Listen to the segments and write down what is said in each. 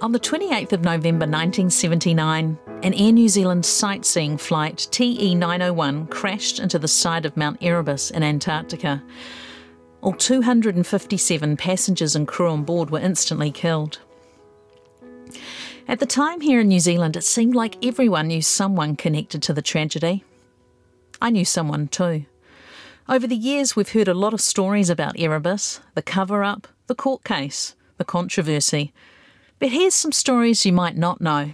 On the 28th of November 1979, an Air New Zealand sightseeing flight TE 901 crashed into the side of Mount Erebus in Antarctica. All 257 passengers and crew on board were instantly killed. At the time here in New Zealand, it seemed like everyone knew someone connected to the tragedy. I knew someone too. Over the years, we've heard a lot of stories about Erebus, the cover up, the court case, the controversy. But here's some stories you might not know.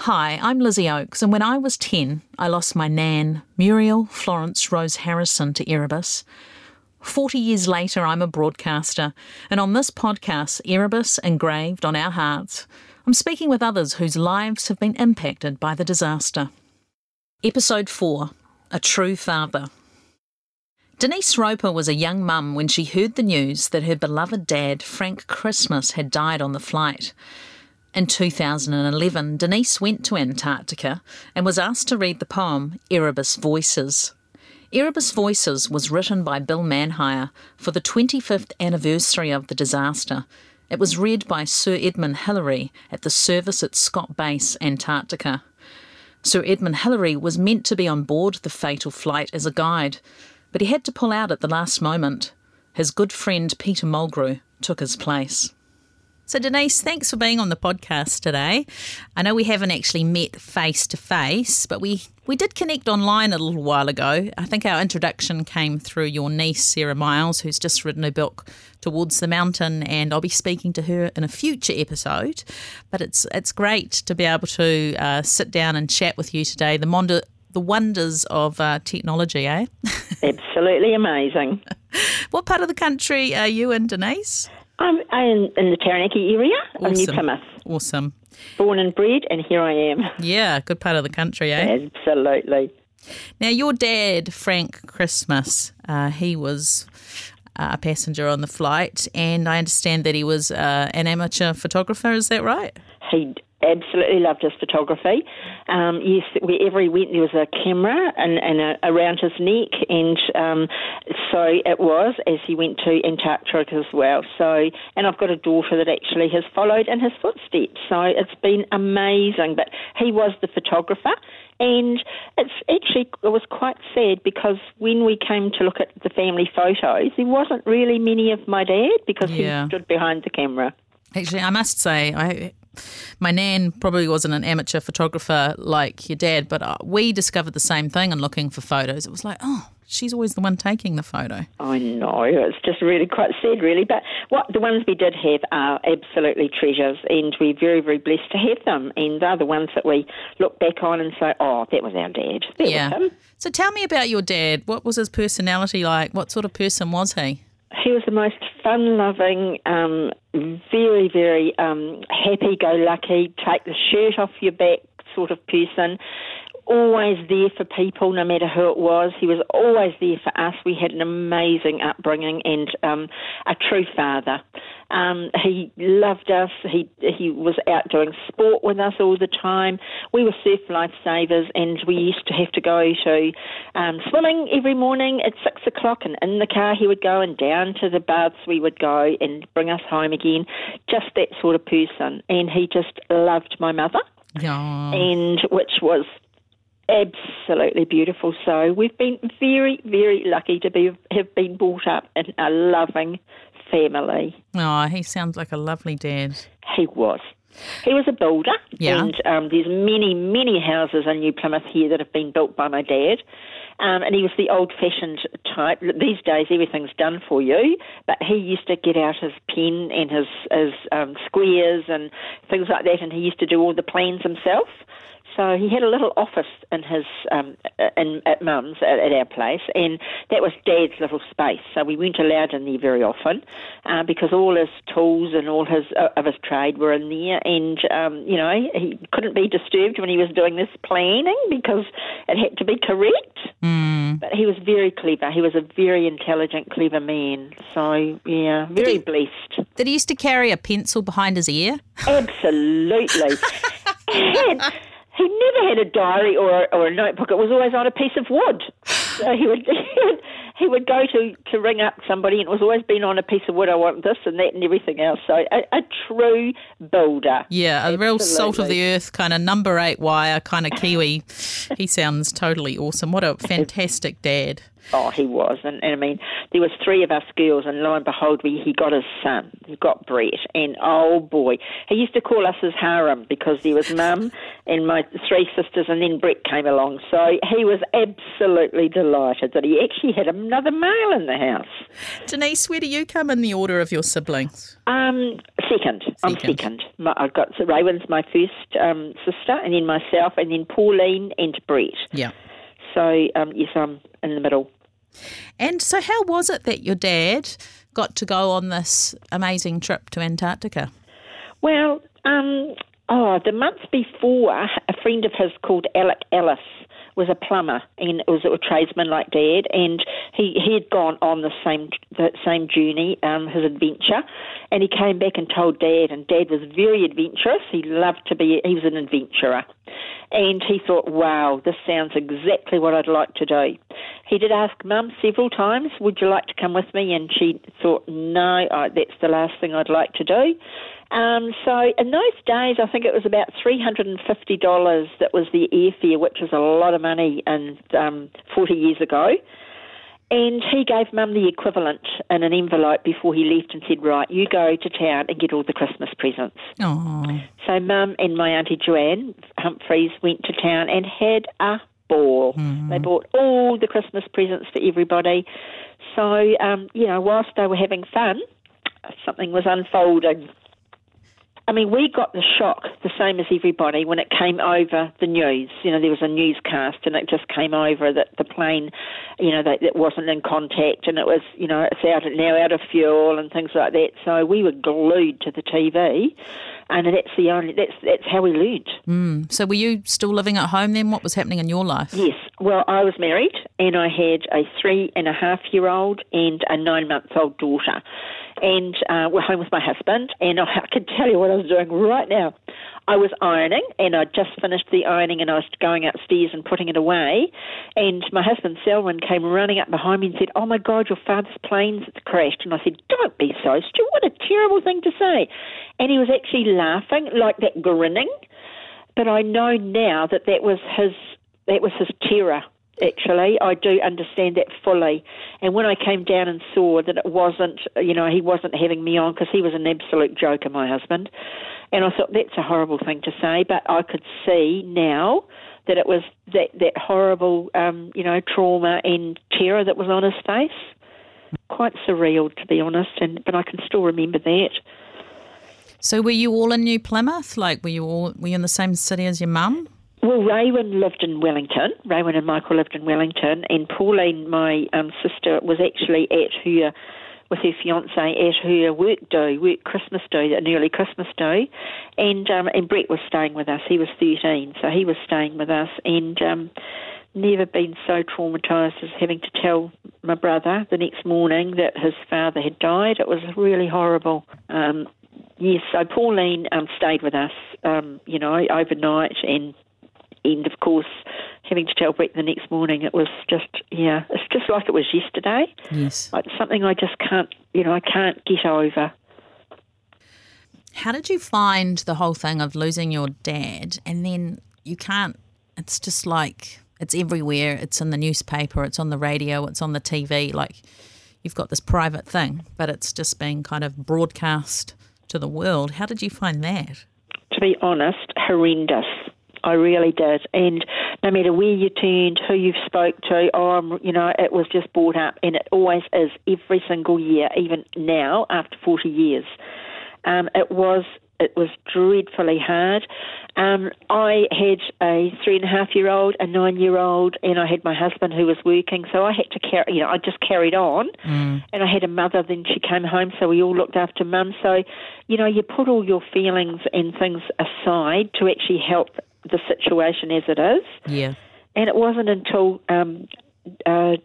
Hi, I'm Lizzie Oakes, and when I was 10, I lost my nan, Muriel Florence Rose Harrison, to Erebus. 40 years later, I'm a broadcaster, and on this podcast, Erebus Engraved on Our Hearts, I'm speaking with others whose lives have been impacted by the disaster. Episode 4 A True Father. Denise Roper was a young mum when she heard the news that her beloved dad, Frank Christmas, had died on the flight. In 2011, Denise went to Antarctica and was asked to read the poem Erebus Voices. Erebus Voices was written by Bill Manhire for the 25th anniversary of the disaster. It was read by Sir Edmund Hillary at the service at Scott Base, Antarctica. Sir Edmund Hillary was meant to be on board the fatal flight as a guide, but he had to pull out at the last moment. His good friend Peter Mulgrew took his place. So, Denise, thanks for being on the podcast today. I know we haven't actually met face to face, but we, we did connect online a little while ago. I think our introduction came through your niece, Sarah Miles, who's just written a book, Towards the Mountain, and I'll be speaking to her in a future episode. But it's, it's great to be able to uh, sit down and chat with you today. The Mondo, the wonders of uh, technology, eh? Absolutely amazing. what part of the country are you in, Denise? I'm, I'm in the Taranaki area awesome. of New Plymouth. Awesome. Born and bred, and here I am. Yeah, good part of the country, eh? Absolutely. Now, your dad, Frank Christmas, uh, he was uh, a passenger on the flight, and I understand that he was uh, an amateur photographer. Is that right? He absolutely loved his photography. Um, yes, wherever he went, there was a camera and, and a, around his neck, and um, so it was as he went to Antarctica as well. So, and I've got a daughter that actually has followed in his footsteps. So it's been amazing. But he was the photographer. And it's actually it was quite sad because when we came to look at the family photos, there wasn't really many of my dad because yeah. he stood behind the camera. Actually, I must say, I my nan probably wasn't an amateur photographer like your dad, but uh, we discovered the same thing and looking for photos. It was like, oh, she's always the one taking the photo. I know. It's just really quite sad, really. But what the ones we did have are absolutely treasures, and we're very, very blessed to have them. And they're the ones that we look back on and say, oh, that was our dad. That yeah. So tell me about your dad. What was his personality like? What sort of person was he? He was the most fun loving, um, very, very um, happy go lucky, take the shirt off your back sort of person always there for people, no matter who it was. He was always there for us. We had an amazing upbringing and um, a true father. Um, he loved us. He he was out doing sport with us all the time. We were surf lifesavers, and we used to have to go to um, swimming every morning at six o'clock. And in the car he would go, and down to the baths we would go, and bring us home again. Just that sort of person. And he just loved my mother. Yeah. And which was absolutely beautiful. So we've been very, very lucky to be have been brought up in a loving family. Oh, he sounds like a lovely dad. He was. He was a builder, yeah. and um, there's many, many houses in New Plymouth here that have been built by my dad. Um, and he was the old-fashioned type. These days, everything's done for you, but he used to get out his pen and his his um, squares and things like that, and he used to do all the plans himself. So he had a little office in his um, in at Mum's at, at, our place, and that was Dad's little space. So we weren't allowed in there very often uh, because all his tools and all his uh, of his trade were in there, and um, you know he couldn't be disturbed when he was doing this planning because it had to be correct. Mm. But he was very clever. He was a very intelligent, clever man. So yeah, very did he, blessed. Did he used to carry a pencil behind his ear? Absolutely. he never had a diary or, or a notebook. It was always on a piece of wood. So he would, he would he would go to, to ring up somebody, and it was always been on a piece of wood. I want this and that and everything else. So a, a true builder. Yeah, a real salt of the earth kind of number eight wire kind of Kiwi. he sounds totally awesome. What a fantastic dad. Oh, he was, and, and I mean, there was three of us girls, and lo and behold, we, he got his son. He got Brett, and oh boy, he used to call us his harem because there was Mum and my three sisters, and then Brett came along. So he was absolutely delighted that he actually had another male in the house. Denise, where do you come in the order of your siblings? Um, second. second. I'm second. My, I've got so Raywin's my first um, sister, and then myself, and then Pauline and Brett. Yeah. So um, yes, I'm in the middle. And so, how was it that your dad got to go on this amazing trip to Antarctica? Well, um, oh, the month before, a friend of his called Alec Ellis was a plumber and was a tradesman like Dad, and he he had gone on the same the same journey, um, his adventure, and he came back and told Dad, and Dad was very adventurous. He loved to be he was an adventurer, and he thought, wow, this sounds exactly what I'd like to do. He did ask Mum several times, would you like to come with me? And she thought, no, I, that's the last thing I'd like to do. Um, so in those days, I think it was about three hundred and fifty dollars. That was the airfare, which was a lot of money, and um, forty years ago. And he gave Mum the equivalent in an envelope before he left and said, Right, you go to town and get all the Christmas presents. Aww. So Mum and my Auntie Joanne Humphreys went to town and had a ball. Mm-hmm. They bought all the Christmas presents for everybody. So, um, you know, whilst they were having fun, something was unfolding. I mean, we got the shock the same as everybody when it came over the news. You know, there was a newscast and it just came over that the plane, you know, that, that wasn't in contact and it was, you know, it's out now out of fuel and things like that. So we were glued to the TV, and that's the only that's that's how we learned. Mm. So were you still living at home then? What was happening in your life? Yes. Well, I was married and I had a three and a half year old and a nine month old daughter and uh, we're home with my husband. And I, I can tell you what I was doing right now. I was ironing, and I'd just finished the ironing, and I was going upstairs and putting it away. And my husband Selwyn came running up behind me and said, "Oh my God, your father's plane's crashed." And I said, "Don't be so stupid! What a terrible thing to say!" And he was actually laughing, like that, grinning. But I know now that that was his that was his terror actually. I do understand that fully. And when I came down and saw that it wasn't, you know, he wasn't having me on because he was an absolute joker, my husband. And I thought that's a horrible thing to say, but I could see now that it was that, that horrible, um, you know, trauma and terror that was on his face. Quite surreal, to be honest, and but I can still remember that. So, were you all in New Plymouth? Like, were you all were you in the same city as your mum? Well, Raywin lived in Wellington. Raywin and Michael lived in Wellington, and Pauline, my um, sister, was actually at her with her fiance at her work day, work Christmas day, an early Christmas day, and um, and Brett was staying with us. He was thirteen, so he was staying with us, and um, never been so traumatised as having to tell my brother the next morning that his father had died. It was really horrible. Um, yes, so Pauline um, stayed with us, um, you know, overnight, and and of course, having to tell Brett the next morning, it was just, yeah, it's just like it was yesterday. Yes. Like something I just can't, you know, I can't get over. How did you find the whole thing of losing your dad and then you can't, it's just like, it's everywhere. It's in the newspaper, it's on the radio, it's on the TV. Like, you've got this private thing, but it's just being kind of broadcast to the world. How did you find that? To be honest, horrendous. I really did. And no matter where you turned, who you spoke to, oh, you know, it was just brought up, and it always is every single year, even now after 40 years. Um, it was it was dreadfully hard. Um, I had a three and a half year old, a nine year old, and I had my husband who was working. So I had to carry, you know, I just carried on. Mm. And I had a mother, then she came home, so we all looked after mum. So, you know, you put all your feelings and things aside to actually help the situation as it is. Yeah. And it wasn't until um, uh,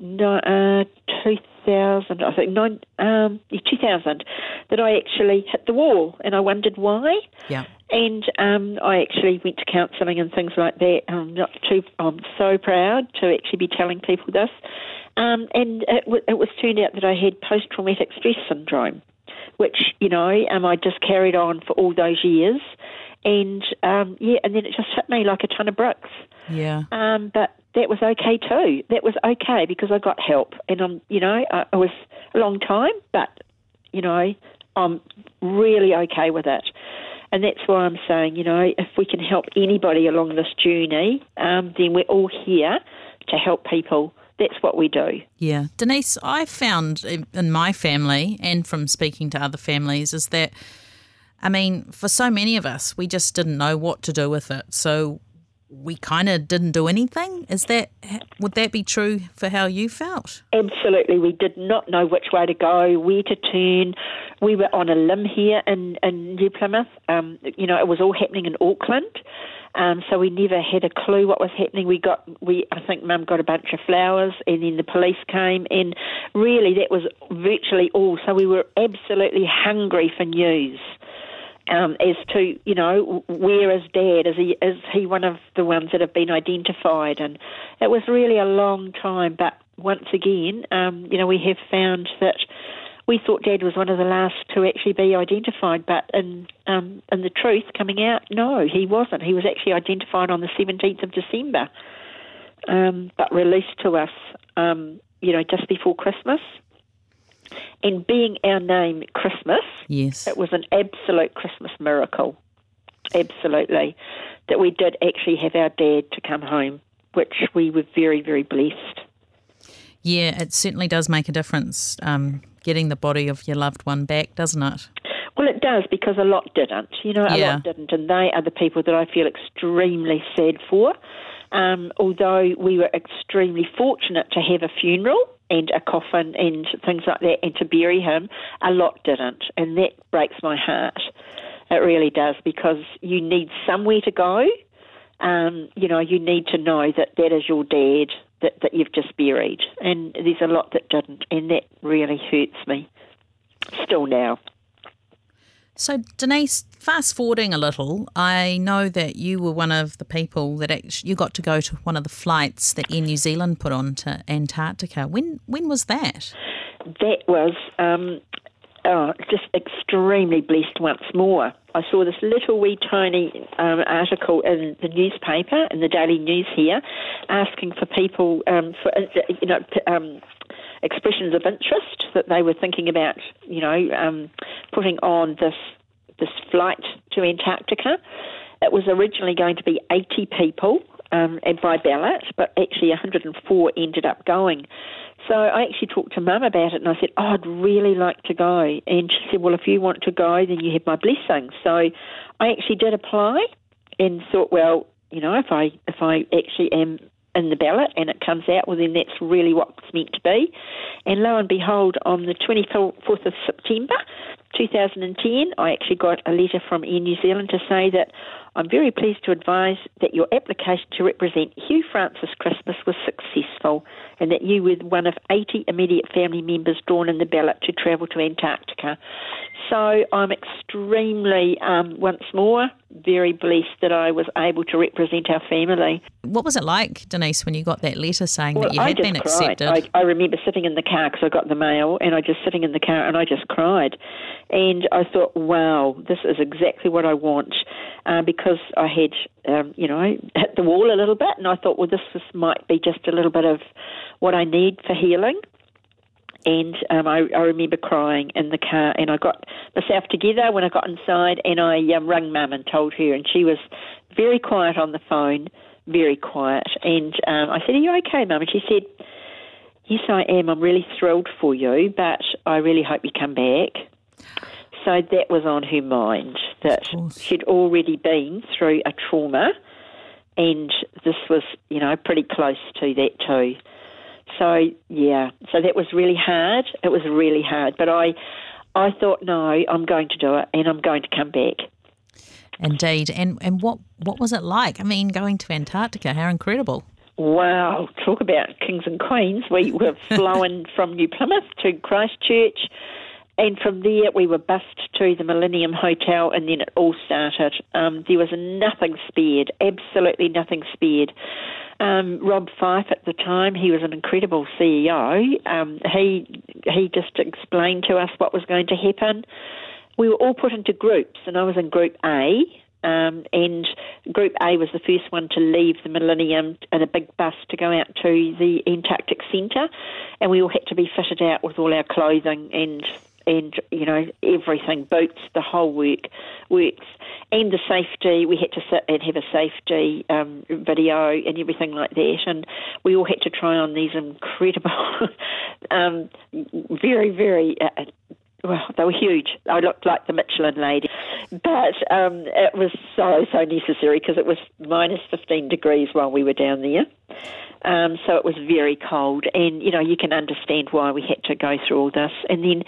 no, uh, 2000, I think, nine, um, 2000, that I actually hit the wall and I wondered why. Yeah. And um, I actually went to counselling and things like that. I'm not too, I'm so proud to actually be telling people this. Um, and it, w- it was turned out that I had post traumatic stress syndrome, which, you know, um, I just carried on for all those years. And um, yeah, and then it just hit me like a ton of bricks. Yeah. Um, but that was okay too. That was okay because I got help, and I'm, you know, I, it was a long time, but you know, I'm really okay with it. And that's why I'm saying, you know, if we can help anybody along this journey, um, then we're all here to help people. That's what we do. Yeah. Denise, I found in my family and from speaking to other families is that, I mean, for so many of us, we just didn't know what to do with it. So we kind of didn't do anything. Is that would that be true for how you felt? Absolutely, we did not know which way to go, where to turn. We were on a limb here in in New Plymouth. Um, you know, it was all happening in Auckland. Um, so we never had a clue what was happening. We got, we, I think Mum got a bunch of flowers, and then the police came, and really that was virtually all. So we were absolutely hungry for news um, as to you know where is Dad? Is he is he one of the ones that have been identified? And it was really a long time, but once again, um, you know, we have found that we thought Dad was one of the last to actually be identified, but in um, in the truth coming out, no, he wasn't. He was actually identified on the 17th of December, um, but released to us, um, you know, just before Christmas. And being our name Christmas, yes, it was an absolute Christmas miracle. Absolutely, that we did actually have our dad to come home, which we were very, very blessed. Yeah, it certainly does make a difference um, getting the body of your loved one back, doesn't it? Well, it does because a lot didn't. You know, a Yeah. lot didn't, and they are the people that I feel extremely sad for. Um, although we were extremely fortunate to have a funeral and a coffin and things like that, and to bury him, a lot didn't, and that breaks my heart. It really does because you need somewhere to go. Um, you know, you need to know that that is your dad that, that you've just buried, and there's a lot that didn't, and that really hurts me still now. So, Denise, fast forwarding a little, I know that you were one of the people that actually, you got to go to one of the flights that Air New Zealand put on to Antarctica. When when was that? that was um, oh, just extremely blessed once more. I saw this little wee tiny um, article in the newspaper, in the Daily News here, asking for people um, for uh, you know um, expressions of interest that they were thinking about, you know, um, putting on this this flight to Antarctica. It was originally going to be 80 people um, and by ballot, but actually 104 ended up going. So I actually talked to Mum about it, and I said, "Oh, I'd really like to go." And she said, "Well, if you want to go, then you have my blessing." So I actually did apply, and thought, well, you know, if I if I actually am in the ballot and it comes out, well, then that's really what it's meant to be. And lo and behold, on the 24th of September 2010, I actually got a letter from Air New Zealand to say that I'm very pleased to advise that your application to represent Hugh Francis Christmas was successful and that you were one of 80 immediate family members drawn in the ballot to travel to Antarctica. So I'm extremely, um, once more, very blessed that I was able to represent our family. What was it like, Denise, when you got that letter saying Well, that you I had been cried. accepted? I, I remember sitting in the car because I got the mail, and I just sitting in the car and I just cried, and I thought, wow, this is exactly what I want, uh, because I had, um, you know, hit the wall a little bit, and I thought, well, this was, might be just a little bit of what I need for healing. And um, I, I remember crying in the car, and I got myself together when I got inside, and I um, rang Mum and told her, and she was very quiet on the phone, very quiet. And um, I said, "Are you okay, Mum?" And she said, "Yes, I am. I'm really thrilled for you, but I really hope you come back." So that was on her mind that she'd already been through a trauma, and this was, you know, pretty close to that too. So yeah, so that was really hard. It was really hard, but I, I thought, no, I'm going to do it, and I'm going to come back. Indeed. And and what what was it like? I mean, going to Antarctica, how incredible. Wow, talk about kings and queens. We were flown from New Plymouth to Christchurch and from there we were bussed to the Millennium Hotel, and then it all started. Um, there was nothing spared, absolutely nothing spared. Um, Rob Fyfe at the time, he was an incredible CEO. Um, he he just explained to us what was going to happen. We were all put into groups, and I was in Group A. Um, and Group A was the first one to leave the Millennium in a big bus to go out to the Antarctic Centre, and we all had to be fitted out with all our clothing and and you know everything boots the whole work works and the safety. We had to sit and have a safety um, video and everything like that and we all had to try on these incredible um, very very uh, well, they were huge. I looked like the Michelin lady, but um, it was so so necessary because it was minus fifteen degrees while we were down there. Um, so it was very cold, and you know you can understand why we had to go through all this. And then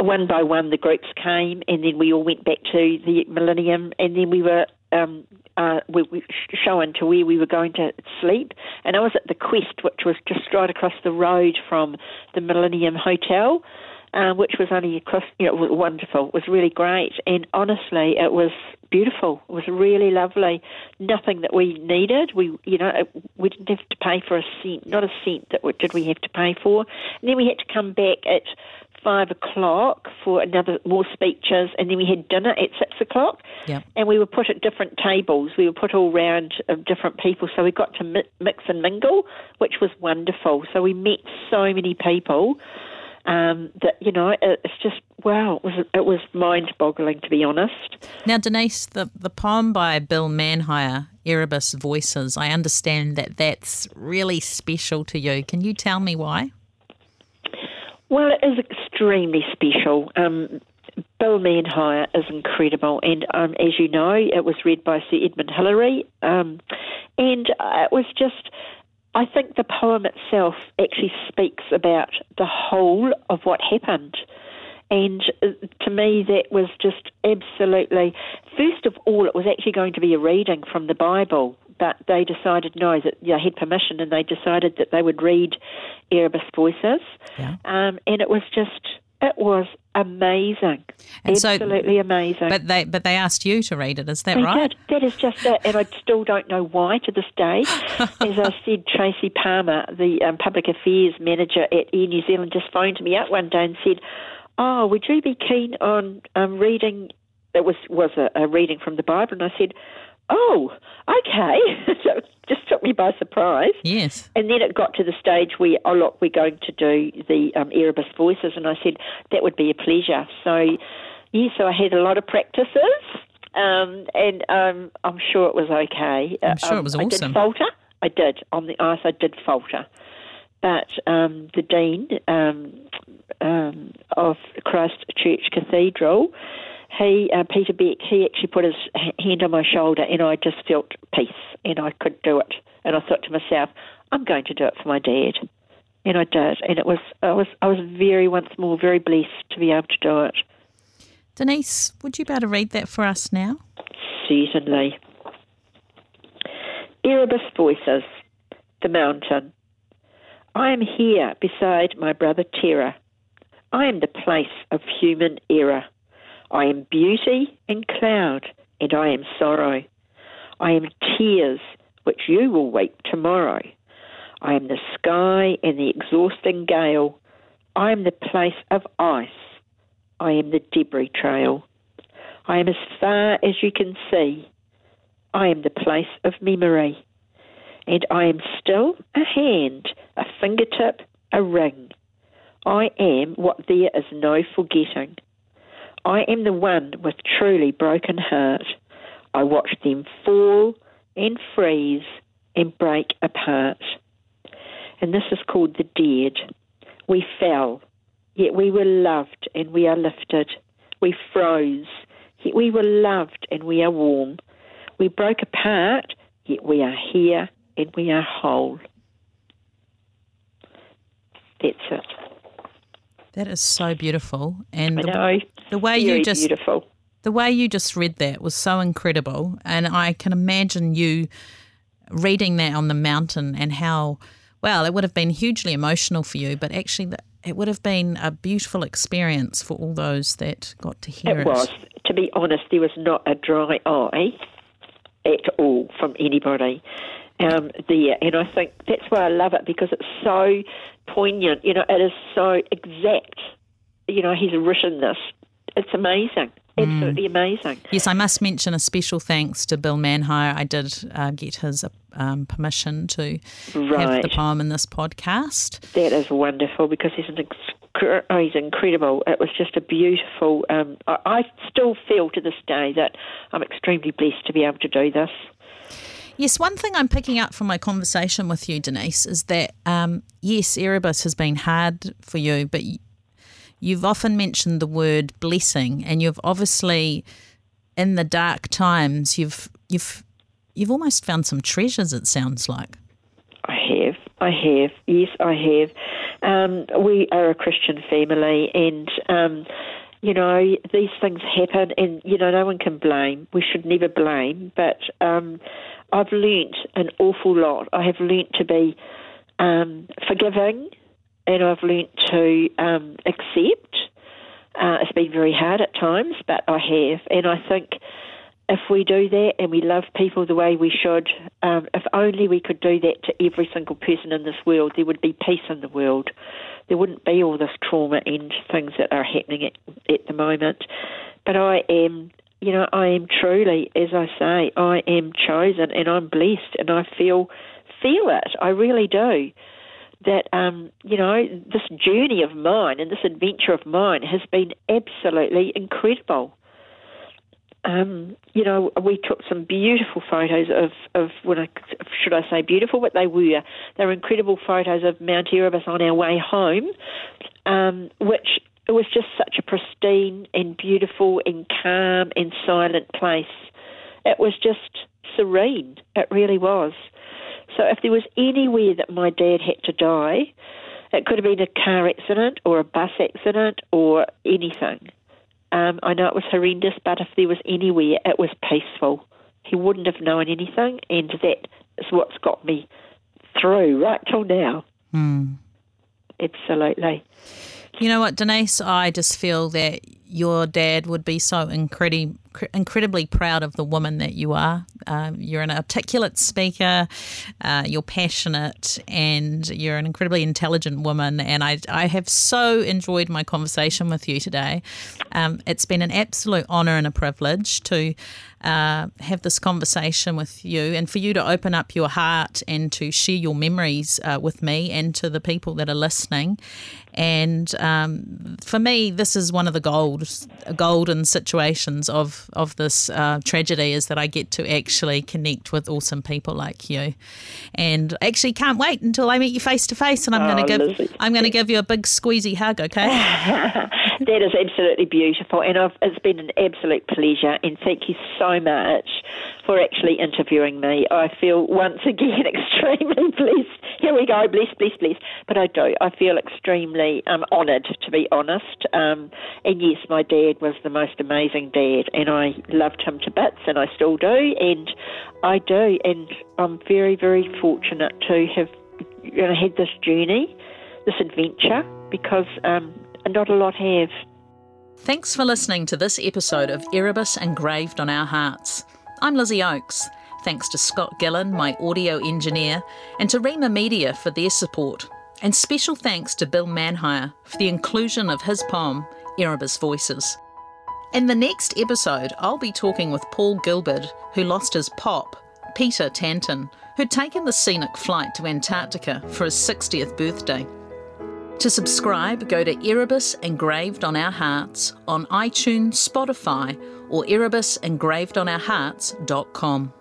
one by one the groups came, and then we all went back to the Millennium, and then we were um, uh, we, we shown to where we were going to sleep. And I was at the Quest, which was just right across the road from the Millennium Hotel um, which was only across, you know, wonderful. It was really great, and honestly, it was beautiful. It was really lovely. Nothing that we needed. We, you know, we didn't have to pay for a cent. Not a cent that we, did we have to pay for. And then we had to come back at five o'clock for another more speeches, and then we had dinner at six o'clock. Yep. And we were put at different tables. We were put all round of different people, so we got to mix and mingle, which was wonderful. So we met so many people um, that you know it's just wow it was it was mind boggling to be honest. Now Denise, the the poem by Bill Manhire, Erebus Voices, I understand that that's really special to you. Can you tell me why? Well, it is extremely special. Um, Bill Manhire is incredible, and um, as you know, it was read by Sir Edmund Hillary, um, and uh, it was just I think the poem itself actually speaks about the whole of what happened. And uh, to me, that was just absolutely. First of all, it was actually going to be a reading from the Bible, but they decided no, that they had permission, and they decided that they would read Erebus Voices. Yeah. Um, and it was just it was amazing, and absolutely so, amazing. But they but they asked you to read it. Is that they right? Did. That is just it, and I still don't know why to this day. As I said, Tracy Palmer, the um, public affairs manager at Air New Zealand, just phoned me up one day and said, "Oh, would you be keen on um, reading?" It was was a, a reading from the Bible, and I said, "Oh, okay." so it just took me by surprise. Yes. And then it got to the stage where, oh look, we're going to do the um, Erebus voices, and I said that would be a pleasure. So, yeah, so I had a lot of practices. Um, and um, I'm sure it was okay. I'm sure it was um, awesome. I did falter. I did on the ice. I did falter, but um, the dean um, um, of Christ Church Cathedral he, uh, Peter Beck, he actually put his hand on my shoulder, and I just felt peace, and I could do it. And I thought to myself, I'm going to do it for my dad, and I did. And it was, I was, I was very once more very blessed to be able to do it. Denise, would you be able to read that for us now? Certainly. Erebus Voices, the mountain. I am here beside my brother Terror. I am the place of human error. I am beauty and cloud, and I am sorrow. I am tears, which you will weep tomorrow. I am the sky and the exhausting gale. I am the place of ice. I am the debris trail. I am as far as you can see. I am the place of memory. And I am still a hand, a fingertip, a ring. I am what there is no forgetting. I am the one with truly broken heart. I watch them fall and freeze and break apart. And this is called the dead. We fell, yet we were loved and we are lifted. We froze, yet we were loved and we are warm. We broke apart, yet we are here and we are whole. That's it. That is so beautiful, and I know. the, the way Very you just beautiful. the way you just read that was so incredible, and I can imagine you reading that on the mountain and how well it would have been hugely emotional for you. But actually, the, it would have been a beautiful experience for all those that got to hear it. It was. To be honest, there was not a dry eye at all from anybody um, there. And I think that's why I love it because it's so poignant. You know, it is so exact. You know, he's written this. It's amazing. Absolutely mm. amazing. Yes, I must mention a special thanks to Bill Manhire. I did uh, get his um, permission to right. have the poem in this podcast. That is wonderful because he's an oh, he's incredible. It was just a beautiful. Um, I, I still feel to this day that I'm extremely blessed to be able to do this. Yes, one thing I'm picking up from my conversation with you, Denise, is that um, yes, Erebus has been hard for you, but you've often mentioned the word blessing, and you've obviously, in the dark times, you've you've you've almost found some treasures. It sounds like. I have. I have. Yes, I have. Um, we are a Christian family, and um, you know these things happen, and you know no one can blame. We should never blame, but um, I've learnt an awful lot. I have learnt to be um, forgiving, and I've learnt to um, accept. Uh, it's been very hard at times, but I have, and I think if we do that and we love people the way we should, um, if only we could do that to every single person in this world, there would be peace in the world. There wouldn't be all this trauma and things that are happening at, at the moment. But I am you know, I am truly, as I say, I am chosen and I'm blessed and I feel feel it. I really do. That um, you know, this journey of mine and this adventure of mine has been absolutely incredible. Um, you know, we took some beautiful photos of, of when I, should I say beautiful, but they were. They were incredible photos of Mount Erebus on our way home, um, which it was just such a pristine and beautiful and calm and silent place. It was just serene. It really was. So if there was anywhere that my dad had to die, it could have been a car accident or a bus accident or anything. Um, I know it was horrendous, but if there was anywhere, it was peaceful. He wouldn't have known anything, and that is what's got me through right till now. Mm. Absolutely. You know what, Denise? I just feel that your dad would be so incredibly incredibly proud of the woman that you are. Um, you're an articulate speaker, uh, you're passionate, and you're an incredibly intelligent woman. And I, I have so enjoyed my conversation with you today. Um, it's been an absolute honour and a privilege to uh, have this conversation with you and for you to open up your heart and to share your memories uh, with me and to the people that are listening. And um, for me, this is one of the gold, golden situations of of this uh, tragedy is that I get to actually connect with awesome people like you, and actually can't wait until I meet you face to face, and I'm oh, going to give Lizzie. I'm going to give you a big squeezy hug. Okay. that is absolutely beautiful, and I've, it's been an absolute pleasure, and thank you so much for actually interviewing me. I feel once again extremely blessed. Here we go, blessed, blessed, blessed. But I do. I feel extremely um, honoured, to be honest. Um, and yes, my dad was the most amazing dad, and I loved him to bits, and I still do, and I do. And I'm very, very fortunate to have you know, had this journey, this adventure, because um, not a lot have. Thanks for listening to this episode of Erebus Engraved on Our Hearts. I'm Lizzie Oakes. Thanks to Scott Gillen, my audio engineer, and to Rima Media for their support. And special thanks to Bill Manhire for the inclusion of his poem, Erebus Voices. In the next episode, I'll be talking with Paul Gilbert, who lost his pop, Peter Tanton, who'd taken the scenic flight to Antarctica for his 60th birthday. To subscribe, go to Erebus Engraved on Our Hearts on iTunes, Spotify, or erebusengravedonourhearts.com.